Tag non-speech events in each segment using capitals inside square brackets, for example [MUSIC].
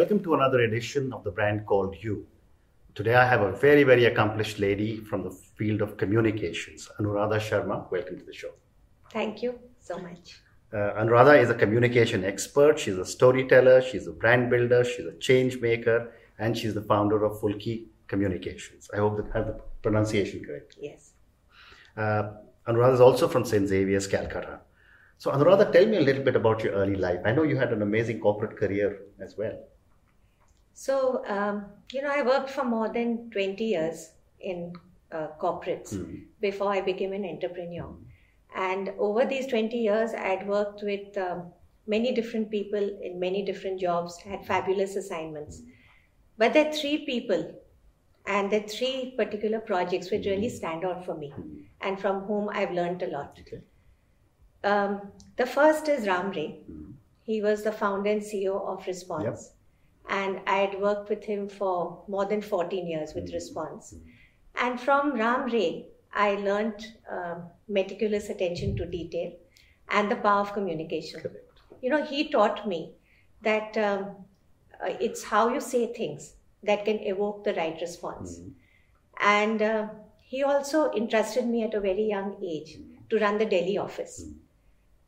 Welcome to another edition of the brand called You. Today I have a very, very accomplished lady from the field of communications, Anuradha Sharma. Welcome to the show. Thank you so much. Uh, Anuradha is a communication expert, she's a storyteller, she's a brand builder, she's a change maker, and she's the founder of Fulki Communications. I hope that I have the pronunciation correct. Yes. Uh, Anuradha is also from St. Xavier's, Calcutta. So, Anuradha, tell me a little bit about your early life. I know you had an amazing corporate career as well. So, um, you know, I worked for more than 20 years in uh, corporates Mm. before I became an entrepreneur. And over these 20 years, I had worked with um, many different people in many different jobs, had fabulous assignments. But there are three people and there are three particular projects which really stand out for me Mm. and from whom I've learned a lot. Okay. Um, the first is Ram Ray. Mm. He was the founder and CEO of Response. And I had worked with him for more than 14 years with Mhm. Response. Mhm. And from Ram Ray, I learned um, meticulous attention to detail and the power of communication. Correct. You know, he taught me that um, uh, it's how you say things that can evoke the right response. Mm. And uh, he also entrusted me at a very young age to run the Delhi office. Mm.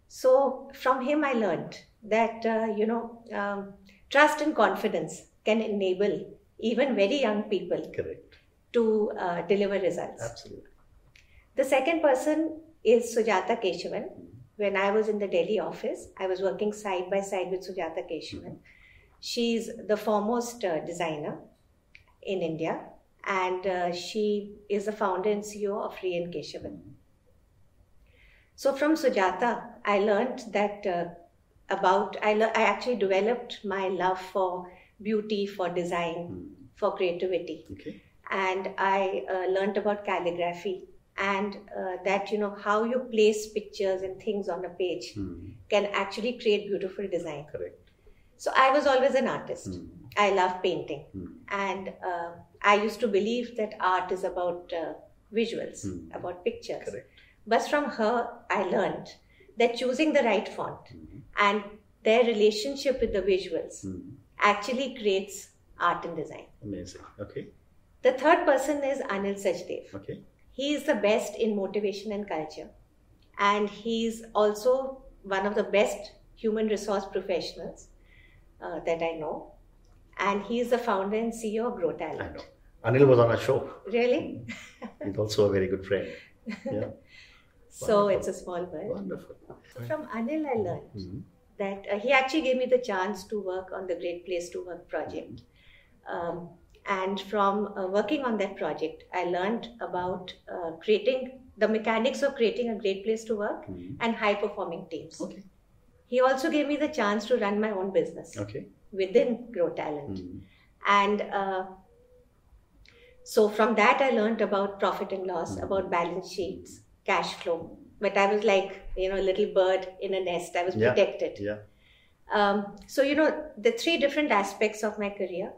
So from him, I learned that, uh, you know, um, trust and confidence can enable even very young people Correct. to uh, deliver results. Absolutely. The second person is Sujata Keshavan. When I was in the Delhi office, I was working side by side with Sujata Keshavan. She's the foremost uh, designer in India, and uh, she is the founder and CEO of Rian Keshavan. So from Sujata, I learned that uh, about I, le- I actually developed my love for beauty, for design, Mm. for creativity Okay. and I uh, learned about calligraphy and uh, that you know how you place pictures and things on a page Mm. can actually create beautiful design. Correct. So I was always an artist. Mm. I love painting, Mm. and uh, I used to believe that art is about uh, visuals, Mm. about pictures. Correct. But from her, I learned that choosing the right font Mm. and their relationship with the visuals Mm. actually creates art and design. Amazing. Okay. The third person is Anil Sachdev. Okay. He is the best in motivation and culture. And he's also one of the best human resource professionals uh, that I know. And he is the founder and CEO of Grow Talent. I know. Anil was on a show. Really? He's also a very good friend. [LAUGHS] Yeah. So Wonderful. it's a small world. Wonderful. From Anil, I learned Mm. that uh, he actually gave me the chance to work on the Great Place to Work project. Um, and from uh, working on that project, I learned about uh, creating the mechanics of creating a great place to work Mm. and high performing teams. Okay. He also gave me the chance to run my own business Okay. within Grow Talent. Mm. And uh, so from that, I learned about profit and loss, Mhm. about balance sheets, cash flow. But I was like, you know, a little bird in a nest. I was Yeah. protected. Yeah. Um, so, you know, the three different aspects of my career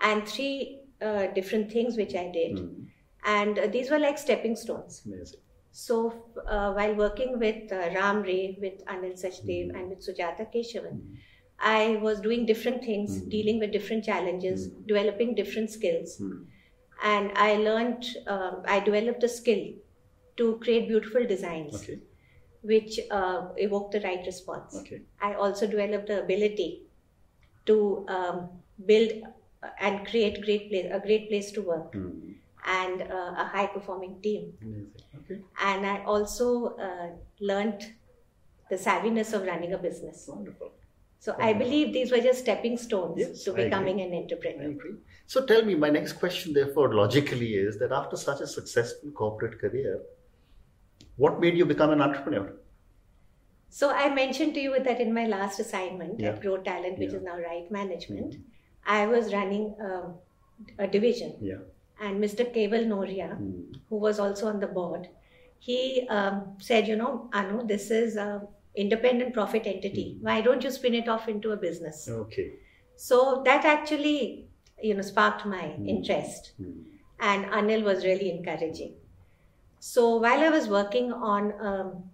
and three uh, different things which I did. Mm. And uh, these were like stepping stones. Amazing. So, uh, while working with uh, Ram Ray, with Anil Sachdev, Mhm. and with Sujata Keshavan, Mm. I was doing different things, Mhm. dealing with different challenges, Mhm. developing different skills. Mm. And I learned, um, I developed a skill to create beautiful designs Okay. which uh, evoke the right response. Okay. I also developed the ability to um, build and create great place, a great place to work Mm. and uh, a high performing team. Okay. And I also uh, learned the savviness of running a business. Wonderful. So I believe these were just stepping stones Yes, to becoming an entrepreneur. So tell me, my next question, therefore, logically is that after such a successful corporate career, what made you become an entrepreneur? So I mentioned to you that in my last assignment Yeah. at Grow Talent, which Yeah. is now Right Management, Mm. I was running um, a division, Yeah. and Mr. Kewal Nohria, Mm. who was also on the board, he um, said, you know, Anu, this is a independent profit entity. Mm. Why don't you spin it off into a business? Okay. So that actually, you know, sparked my Mm. interest, Mm. and Anil was really encouraging. So while I was working on, um,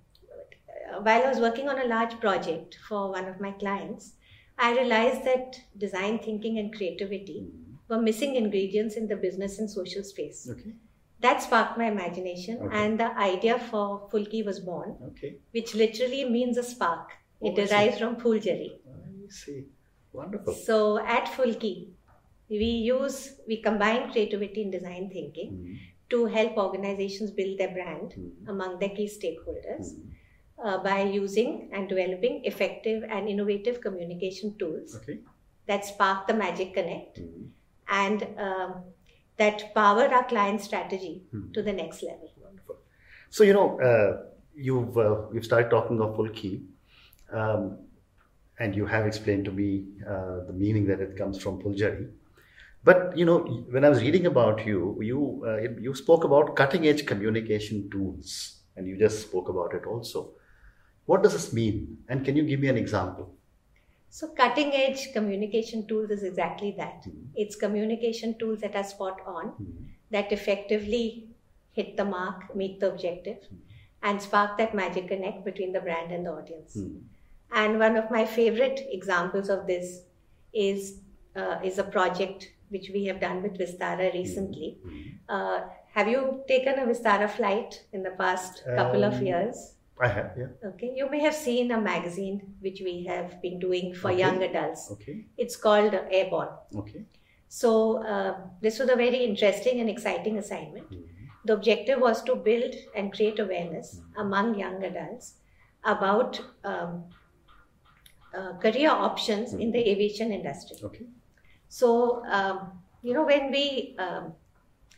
while I was working on a large project for one of my clients, I realized that design thinking and creativity Mhm. were missing ingredients in the business and social space. Okay. That sparked my imagination, Okay. and the idea for Fulki was born, Okay. which literally means a spark. Oh, It derives from Pooljari. I see. Wonderful. So at Fulki, we use we combine creativity and design thinking Mhm. To help organizations build their brand Mhm. among their key stakeholders Mhm. uh, by using and developing effective and innovative communication tools Okay. that spark the Magic Connect Mhm. and um, that power our client strategy Mhm. to the next level. Wonderful. So you know, uh, you've uh, you've started talking of Fulki, um, and you have explained to me uh, the meaning that it comes from Puljari. But you know, when I was reading about you, you uh, you spoke about cutting edge communication tools, and you just spoke about it also. What does this mean? And can you give me an example? So, cutting edge communication tools is exactly that. Mhm. It's communication tools that are spot on, Mhm. that effectively hit the mark, meet the objective, and spark that magic connect between the brand and the audience. Mhm. And one of my favorite examples of this is uh, is a project which we have done with Vistara recently. Mhm. Uh, have you taken a Vistara flight in the past couple of Um, years? I have, yeah. Okay, you may have seen a magazine which we have been doing for Okay. young adults. Okay. It's called Airborne. Okay. So, uh, this was a very interesting and exciting assignment. Mhm. The objective was to build and create awareness among young adults about um, uh, career options in the aviation industry. Okay. So, um, you know, when we, um,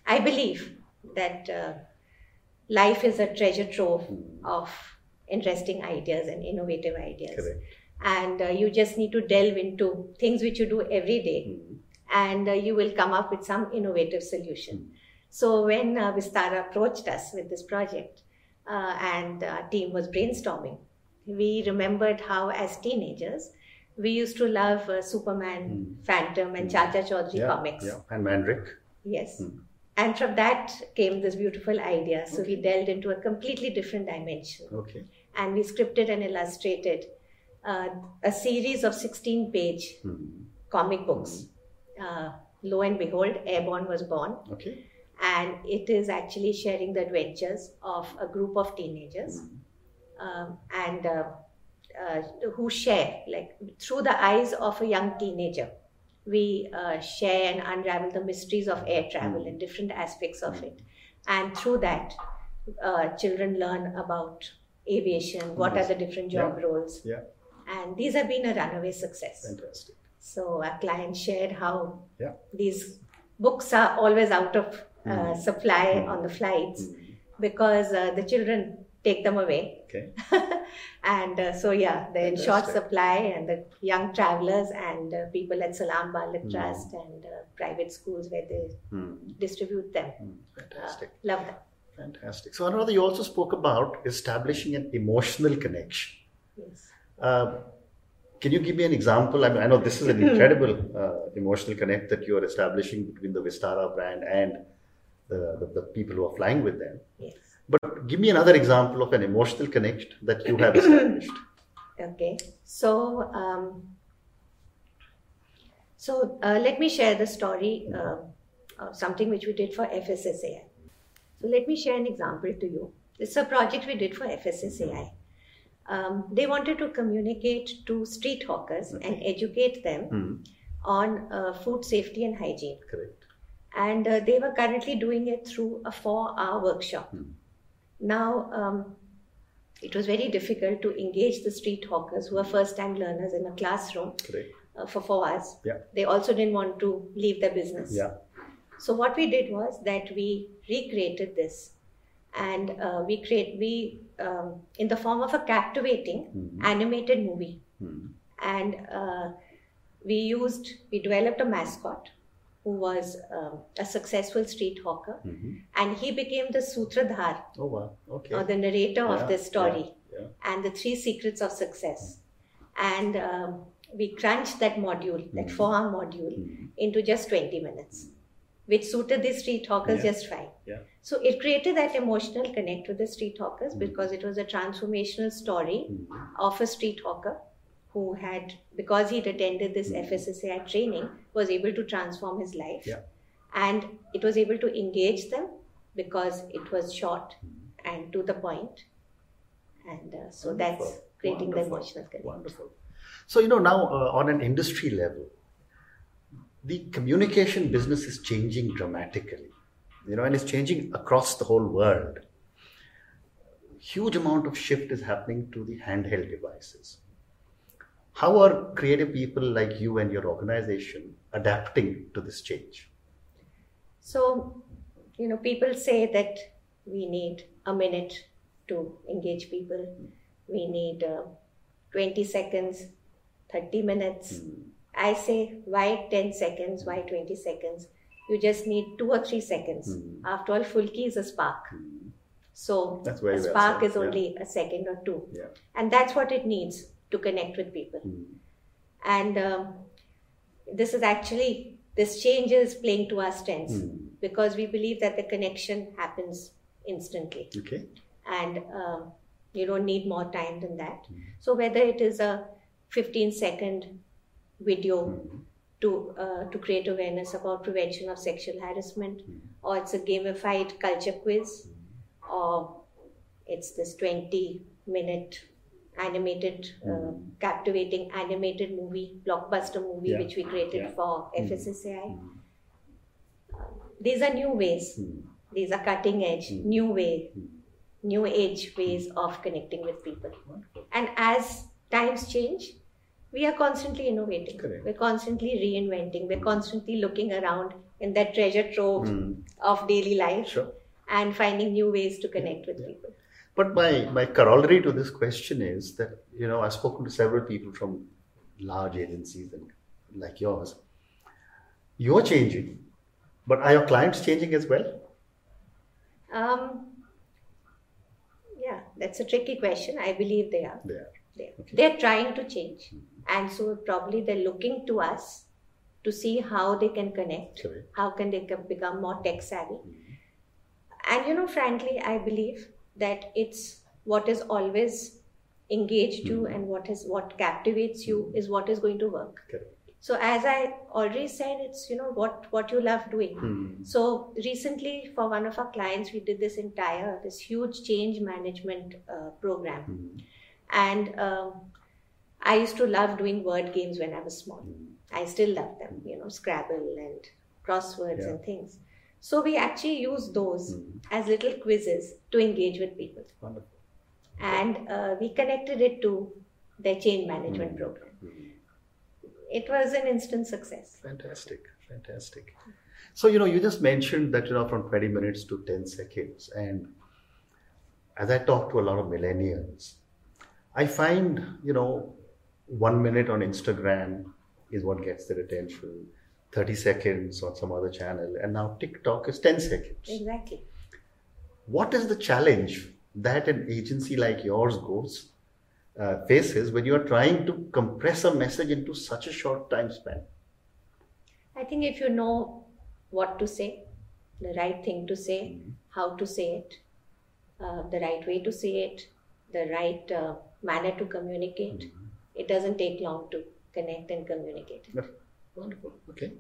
I believe that uh, life is a treasure trove Mhm. of interesting ideas and innovative ideas. Correct. And uh, you just need to delve into things which you do every day Mhm. and uh, you will come up with some innovative solution. So when uh, Vistara approached us with this project uh, and our team was brainstorming, we remembered how as teenagers we used to love uh, Superman, Mm. Phantom and Mm. Chacha Chaudhary Yeah. comics. Yeah. And Mandrake. Yes. Mm. And from that came this beautiful idea. So we delved into a completely different dimension Okay. and we scripted and illustrated uh, a series of 16 page Mhm. comic books. Uh, lo and behold, Airborne was born, Okay. and it is actually sharing the adventures of a group of teenagers Mhm. um, and uh, who share, like through the eyes of a young teenager. We uh, share and unravel the mysteries of air travel and different aspects of it. And through that, uh, children learn about aviation, what are the different job Yeah. roles. Yeah. And these have been a runaway success. Fantastic. So our client shared how Yeah. these books are always out of uh, Mm. supply Mm. on the flights Mhm. because uh, the children take them away. Okay. [LAUGHS] and uh, so yeah, they're in short supply, and the young travelers and uh, people at Salaam Baalak Mm. Trust and uh, private schools where they Mhm. distribute them. Uh, Fantastic. love them. Fantastic. So, Anuradha, you also spoke about establishing an emotional connection. Yes. Uh, can you give me an example? I mean, I know this is an incredible uh, emotional connect that you are establishing between the Vistara brand and the, the, the people who are flying with them. Yes. But give me another example of an emotional connect that you have established. [COUGHS] Okay. So, um, so uh, let me share the story uh, of something which we did for FSSAI. So let me share an example to you. It's a project we did for FSSAI. Um, they wanted to communicate to street hawkers and educate them Mhm. on uh, food safety and hygiene. Correct. And uh, they were currently doing it through a four hour workshop. Hmm. Now, um, it was very difficult to engage the street hawkers who are first time learners in a classroom uh, for four hours. Yeah. They also didn't want to leave their business. Yeah. So what we did was that we recreated this, and uh, we create we um, in the form of a captivating Mhm. animated movie, Mhm. and uh, we used we developed a mascot who was um, a successful street hawker, Mhm. and he became the sutradhar Oh, wow. Okay. or the narrator Yeah, of this story yeah, yeah. and the three secrets of success. And um, we crunched that module, that Mhm. four hour module, Mhm. into just 20 minutes, which suited the street hawkers just fine. So it created that emotional connect with the street hawkers Mhm. because it was a transformational story Mhm. of a street hawker who had, because he'd attended this FSSAI training, was able to transform his life. Yeah. And it was able to engage them because it was short and to the point. And uh, so that's Wonderful. creating the emotional connect. Wonderful. So, you know, now uh, on an industry level, the communication business is changing dramatically, you know, and it's changing across the whole world. Huge amount of shift is happening to the handheld devices. How are creative people like you and your organization adapting to this change? So, you know, people say that we need a minute to engage people. We need uh, 20 seconds, 30 minutes. I say, why 10 seconds? Why 20 seconds? You just need two or three seconds. Hmm. After all, Fulki is a spark. So, That's very a well spark said, is yeah. only a second or two. Yeah. And that's what it needs to connect with people. And um, this is actually, this change is playing to our strengths Hmm. because we believe that the connection happens instantly Okay. and um, you don't need more time than that. So, whether it is a 15 second video to, uh, to create awareness about prevention of sexual harassment, or it's a gamified culture quiz, or it's this 20 minute animated, uh, hmm. captivating animated movie, blockbuster movie, Yeah. which we created Yeah. for hmm. FSSAI. Hmm. Uh, these are new ways. These are cutting edge, new way, new age ways of connecting with people. And as times change, we are constantly innovating. Correct. We're constantly reinventing. We're constantly looking around in that treasure trove Hmm. of daily life Sure. and finding new ways to connect with people. But my, my corollary to this question is that, you know, I've spoken to several people from large agencies and like yours. You're changing, but are your clients changing as well? Um, yeah, that's a tricky question. I believe they are. They are. They're, Okay. they're trying to change. And so probably they're looking to us to see how they can connect, how can they become more tech savvy. And you know, frankly, I believe that it's what is always engaged you and what is what captivates you is what is going to work. Correct. So as I already said, it's you know what what you love doing. Hmm. So recently, for one of our clients, we did this entire this huge change management uh, program, Hmm. and um, I used to love doing word games when I was small. I still love them, you know, Scrabble and crosswords Yeah. and things. So we actually use those Hmm. as little quizzes to engage with people, Wonderful. and uh, we connected it to their change management Hmm. program. It was an instant success. Fantastic. Fantastic. So, you know, you just mentioned that, you know, from 20 minutes to 10 seconds. And as I talk to a lot of millennials, I find, you know, one minute on Instagram is what gets their attention, 30 seconds on some other channel, and now TikTok is 10 seconds. Exactly. What is the challenge that an agency like yours goes uh, faces when you are trying to compress a message into such a short time span? I think if you know what to say, the right thing to say, how to say it, uh, the right way to say it, the right uh, manner to communicate, it doesn't take long to connect and communicate. Wonderful. Okay.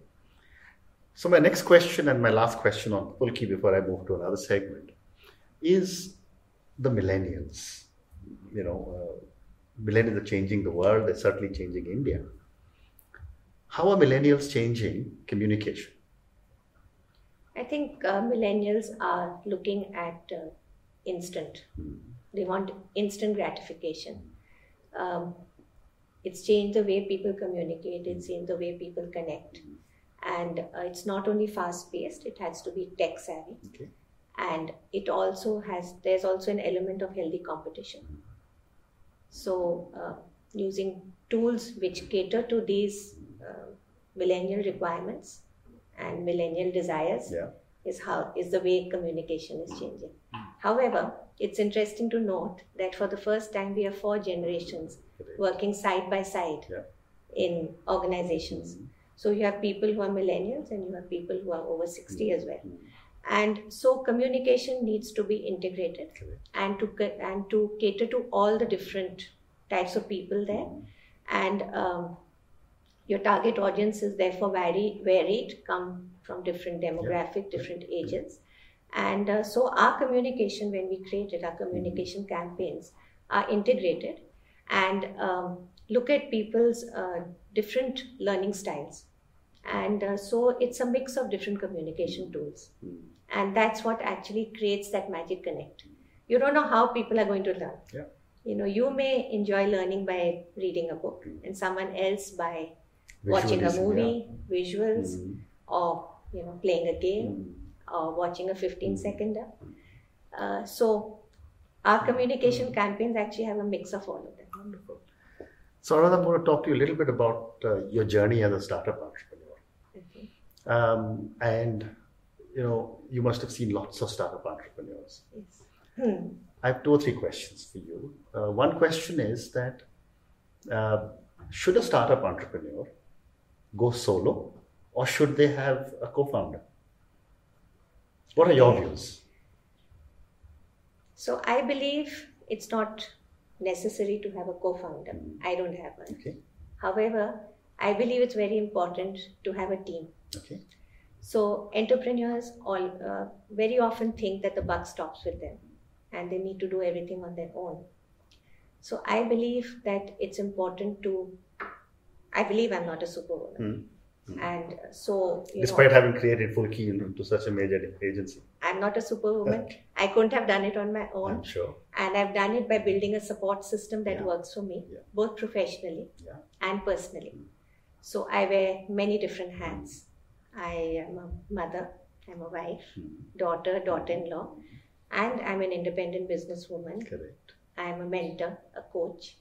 So my next question and my last question on Fulki before I move to another segment is the millennials. You know, uh, millennials are changing the world. They're certainly changing India. How are millennials changing communication? I think uh, millennials are looking at uh, instant. They want instant gratification. Um, it's changed the way people communicate, it's changed the way people connect. And uh, it's not only fast paced, it has to be tech savvy. Okay. And it also has, there's also an element of healthy competition. So, uh, using tools which cater to these uh, millennial requirements and millennial desires Yeah. Is how is the way communication is hmm. changing. Hmm. However, it's interesting to note that for the first time we have four generations working side by side Yeah. in organizations. Hmm. So you have people who are millennials and you have people who are over 60 as well. And so communication needs to be integrated Correct. and to and to cater to all the different types of people there and um, your target audience is therefore very varied, come from different demographic, different ages. And uh, so our communication, when we created our communication campaigns, are integrated and um, look at people's uh, different learning styles. And uh, so it's a mix of different communication tools. And that's what actually creates that magic connect. You don't know how people are going to learn. Yeah. You know, you may enjoy learning by reading a book, and someone else by watching a movie, visuals, Mm. or you know, playing a game Mm. or watching a 15 seconder. Uh, so our communication campaigns actually have a mix of all of them. Wonderful. So, Anuradha, I'm going to talk to you a little bit about uh, your journey as a startup entrepreneur. Okay. Um, and, you know, you must have seen lots of startup entrepreneurs. Yes. Hmm. I have two or three questions for you. Uh, one question is that uh, should a startup entrepreneur go solo or should they have a co founder? What are your views? So I believe it's not necessary to have a co-founder. Mhm. I don't have one. Okay, However, I believe it's very important to have a team. okay, So entrepreneurs all uh, very often think that the buck stops with them, and they need to do everything on their own. So I believe that it's important to. I believe I'm not a superwoman, Hmm. Hmm. and so Despite know, having created Fulki into such a major agency, I'm not a superwoman. I couldn't have done it on my own. I'm sure. and I've done it by building a support system that Yeah. works for me, Yeah. both professionally Yeah. and personally. Hmm. So I wear many different hats. I am a mother, I'm a wife, Hmm. daughter, hmm. daughter-in-law, and I'm an independent businesswoman. Correct. I'm a mentor, a coach,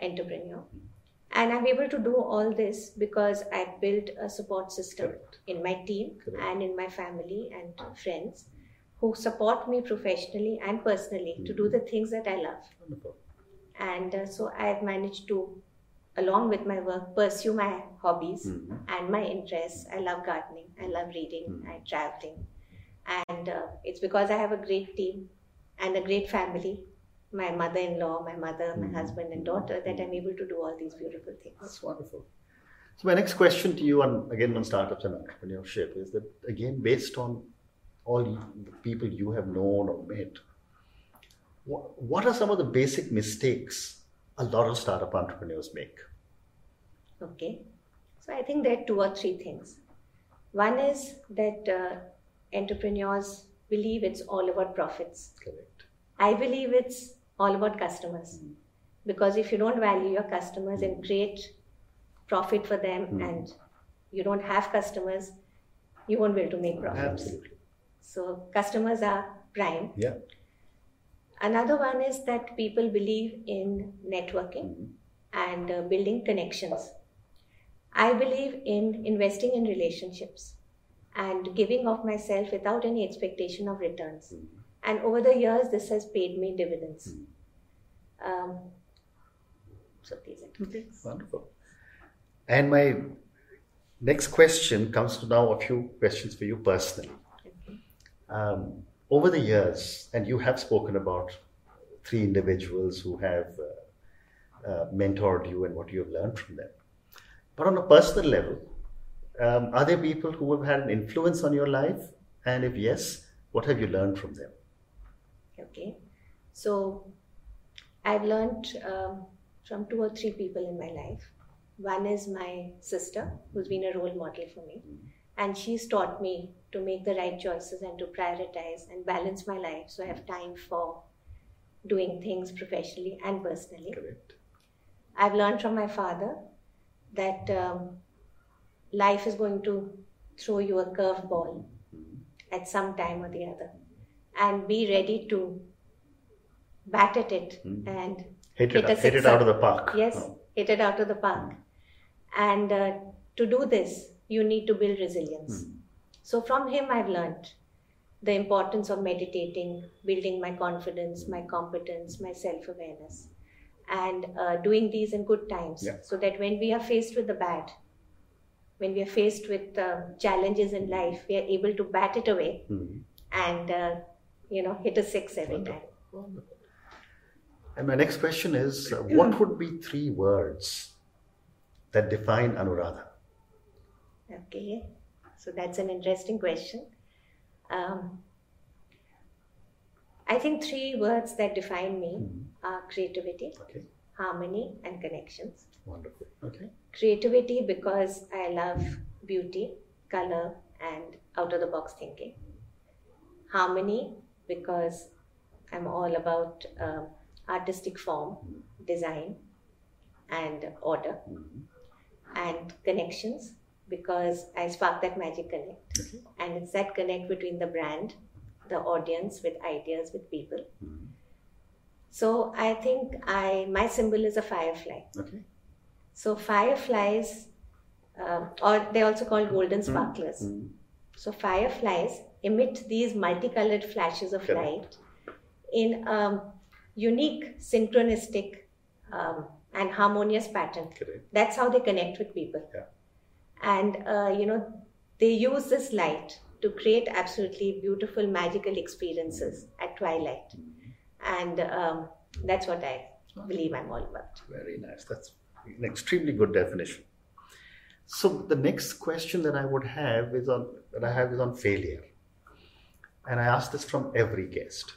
entrepreneur. And I'm able to do all this because I've built a support system Correct. in my team Correct. and in my family and friends who support me professionally and personally to do the things that I love. Wonderful. And uh, so I've managed to, along with my work, pursue my hobbies Mhm. and my interests. I love gardening, I love reading, Mm. I traveling. And uh, it's because I have a great team and a great family my mother in law, my mother, my Mm. husband, and daughter that I'm able to do all these beautiful things. That's wonderful. So my next question to you, on again on startups and entrepreneurship, is that again based on all the people you have known or met, what, what are some of the basic mistakes a lot of startup entrepreneurs make? Okay. So I think there are two or three things. One is that uh, entrepreneurs believe it's all about profits. Correct. I believe it's all about customers. Because if you don't value your customers and create profit for them Mm. and you don't have customers, you won't be able to make profits. Absolutely. So customers are prime. Yeah. Another one is that people believe in networking Mhm. and uh, building connections. I believe in investing in relationships and giving of myself without any expectation of returns. Mhm. And over the years, this has paid me dividends. Mhm. Um, so these are two things. Wonderful. And my next question comes to now a few questions for you personally. Okay. Um, over the years, and you have spoken about three individuals who have uh, uh, mentored you and what you have learned from them. But on a personal level, um, are there people who have had an influence on your life? And if yes, what have you learned from them? Okay. So I've learned um, from two or three people in my life. One is my sister, who's been a role model for me. And she's taught me to make the right choices and to prioritize and balance my life so I have time for doing things professionally and personally. Correct. I've learned from my father that um, life is going to throw you a curveball at some time or the other, and be ready to bat at it Mm. and Hit Hit it, a hit it out of the park. yes, Oh, hit it out of the park. And uh, to do this, you need to build resilience. Mm. So from him, I've learned the importance of meditating, building my confidence, my competence, my self awareness, and uh, doing these in good times Yeah. so that when we are faced with the bad, when we are faced with uh, challenges in life, we are able to bat it away Mm. and, uh, you know, hit a six every Wonderful. time. Wonderful. And my next question is uh, [CLEARS THROAT] what would be three words that define Anuradha? Okay, so that's an interesting question. Um, I think three words that define me Mhm. are creativity, Okay, harmony, and connections. wonderful. Okay, Creativity because I love beauty, color, and out of the box thinking. Harmony because I'm all about um, artistic form, design, and order. Mhm. And connections because I spark that magic connect. Okay. And it's that connect between the brand, the audience, with ideas, with people. Mhm. So I think I my symbol is a firefly. okay, So fireflies, um, or they're also called golden sparklers. Mhm. So fireflies emit these multicolored flashes of Correct. light in a unique, synchronistic, um, and harmonious pattern. correct. That's how they connect with people. Yeah. And uh, you know, they use this light to create absolutely beautiful, magical experiences at twilight. And um, that's what I believe I'm all about. Very nice. That's an extremely good definition. So the next question that I would have is on that I have is on failure, and I ask this from every guest.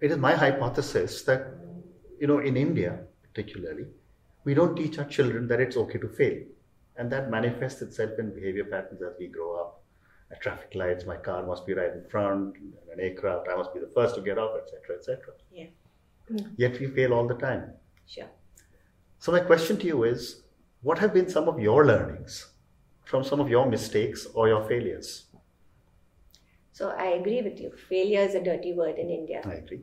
It is my hypothesis that you know in India particularly, we don't teach our children that it's okay to fail, and that manifests itself in behavior patterns as we grow up. At traffic lights, my car must be right in front. An aircraft, I must be the first to get off, etc., etc. Yeah. Yet we fail all the time. Sure. So, my question to you is what have been some of your learnings from some of your mistakes or your failures? So I agree with you. Failure is a dirty word in India. I agree.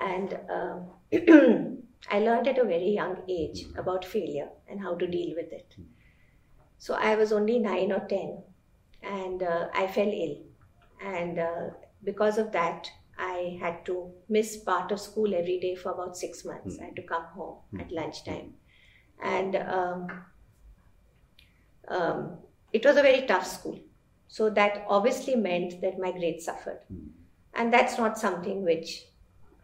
And um, [CLEARS THROAT] I learned at a very young age about failure and how to deal with it. So I was only nine or ten, and uh, I fell ill. And uh, because of that, I had to miss part of school every day for about six months. I had to come home at lunchtime. And um, um, it was a very tough school. So that obviously meant that my grades suffered. And that's not something which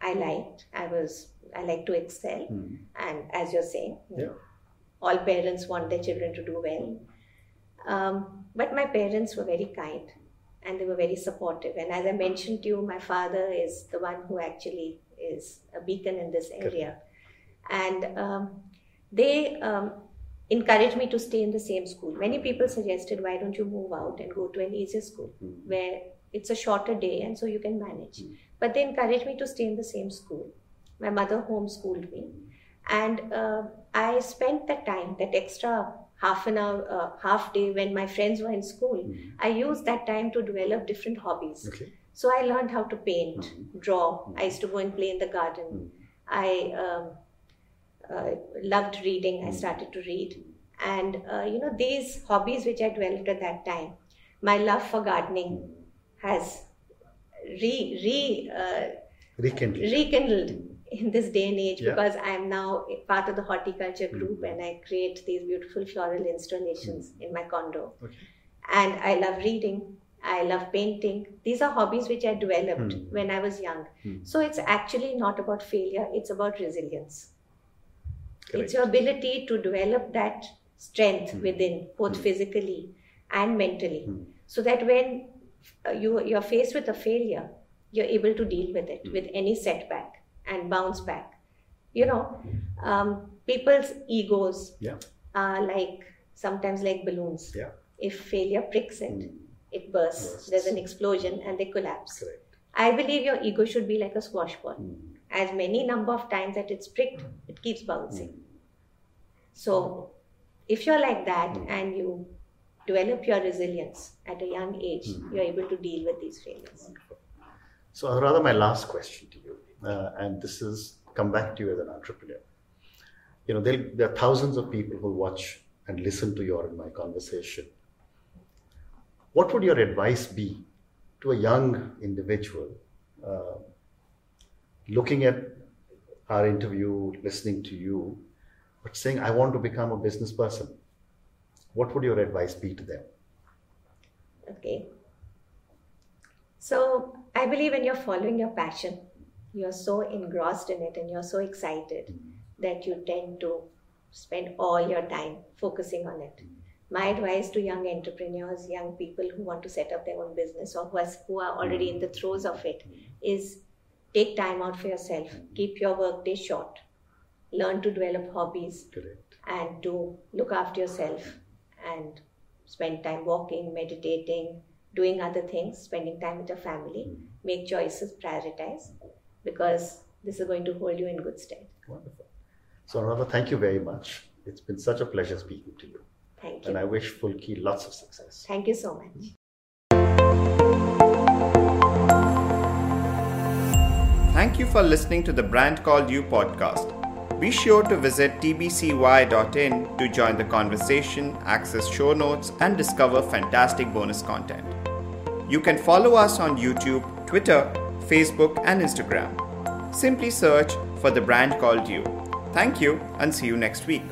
I liked. I was I like to excel, Hmm. and as you're saying, Yeah. all parents want their children to do well. Um, but my parents were very kind, and they were very supportive. And as I mentioned to you, my father is the one who actually is a beacon in this area, and um, they um, encouraged me to stay in the same school. Many people suggested, why don't you move out and go to an easier school Hmm. where it's a shorter day and so you can manage. But they encouraged me to stay in the same school. My mother homeschooled me, and uh, I spent that time, that extra half an hour, uh, half day when my friends were in school. I used that time to develop different hobbies. Okay. So I learned how to paint, Mhm. draw. I used to go and play in the garden. Mhm. I um, loved reading. I Mhm. started to read, and uh, you know these hobbies which I developed at that time. My love for gardening has re re uh, Rekindle. rekindled in this day and age Yeah. because I am now part of the horticulture group and I create these beautiful floral installations in my condo. Okay. And I love reading. I love painting. These are hobbies which I developed Hmm. when I was young. Hmm. So it's actually not about failure, it's about resilience. Correct. It's your ability to develop that strength Hmm. within, both Hmm. physically and mentally, Hmm. so that when uh, you you're faced with a failure, you're able to deal with it Hmm. with any setback and bounce back. You know, um, people's egos Yeah. are like sometimes like balloons. Yeah. If failure pricks it, Hmm. it bursts. Bursts. There's an explosion and they collapse. Correct. I believe your ego should be like a squash ball. Hmm. As many number of times that it's pricked, it keeps bouncing. So, if you're like that Mm. and you develop your resilience at a young age, Mm. you're able to deal with these failures. So, Anuradha, my last question to you, uh, and this is come back to you as an entrepreneur. You know, there are thousands of people who watch and listen to your and my conversation. What would your advice be to a young individual uh, looking at our interview, listening to you, but saying, I want to become a business person? What would your advice be to them? Okay. So, I believe when you're following your passion, you're so engrossed in it and you're so excited mm-hmm. that you tend to spend all your time focusing on it. Mm-hmm. My advice to young entrepreneurs, young people who want to set up their own business or who are, who are already in the throes of it mm-hmm. is take time out for yourself. Keep your workday short. Learn to develop hobbies Correct. and to look after yourself and spend time walking, meditating, doing other things, spending time with your family. Hmm. Make choices, prioritize because this is going to hold you in good stead. Wonderful. So, Anuradha, thank you very much. It's been such a pleasure speaking to you. Thank you. And. I wish Fulki lots of success. Thank you so much. Thank you for listening to the Brand Called You podcast. Be sure to visit tbcy.in to join the conversation, access show notes, and discover fantastic bonus content. You can follow us on YouTube, Twitter, Facebook, and Instagram. Simply search for the brand called you. Thank you and see you next week.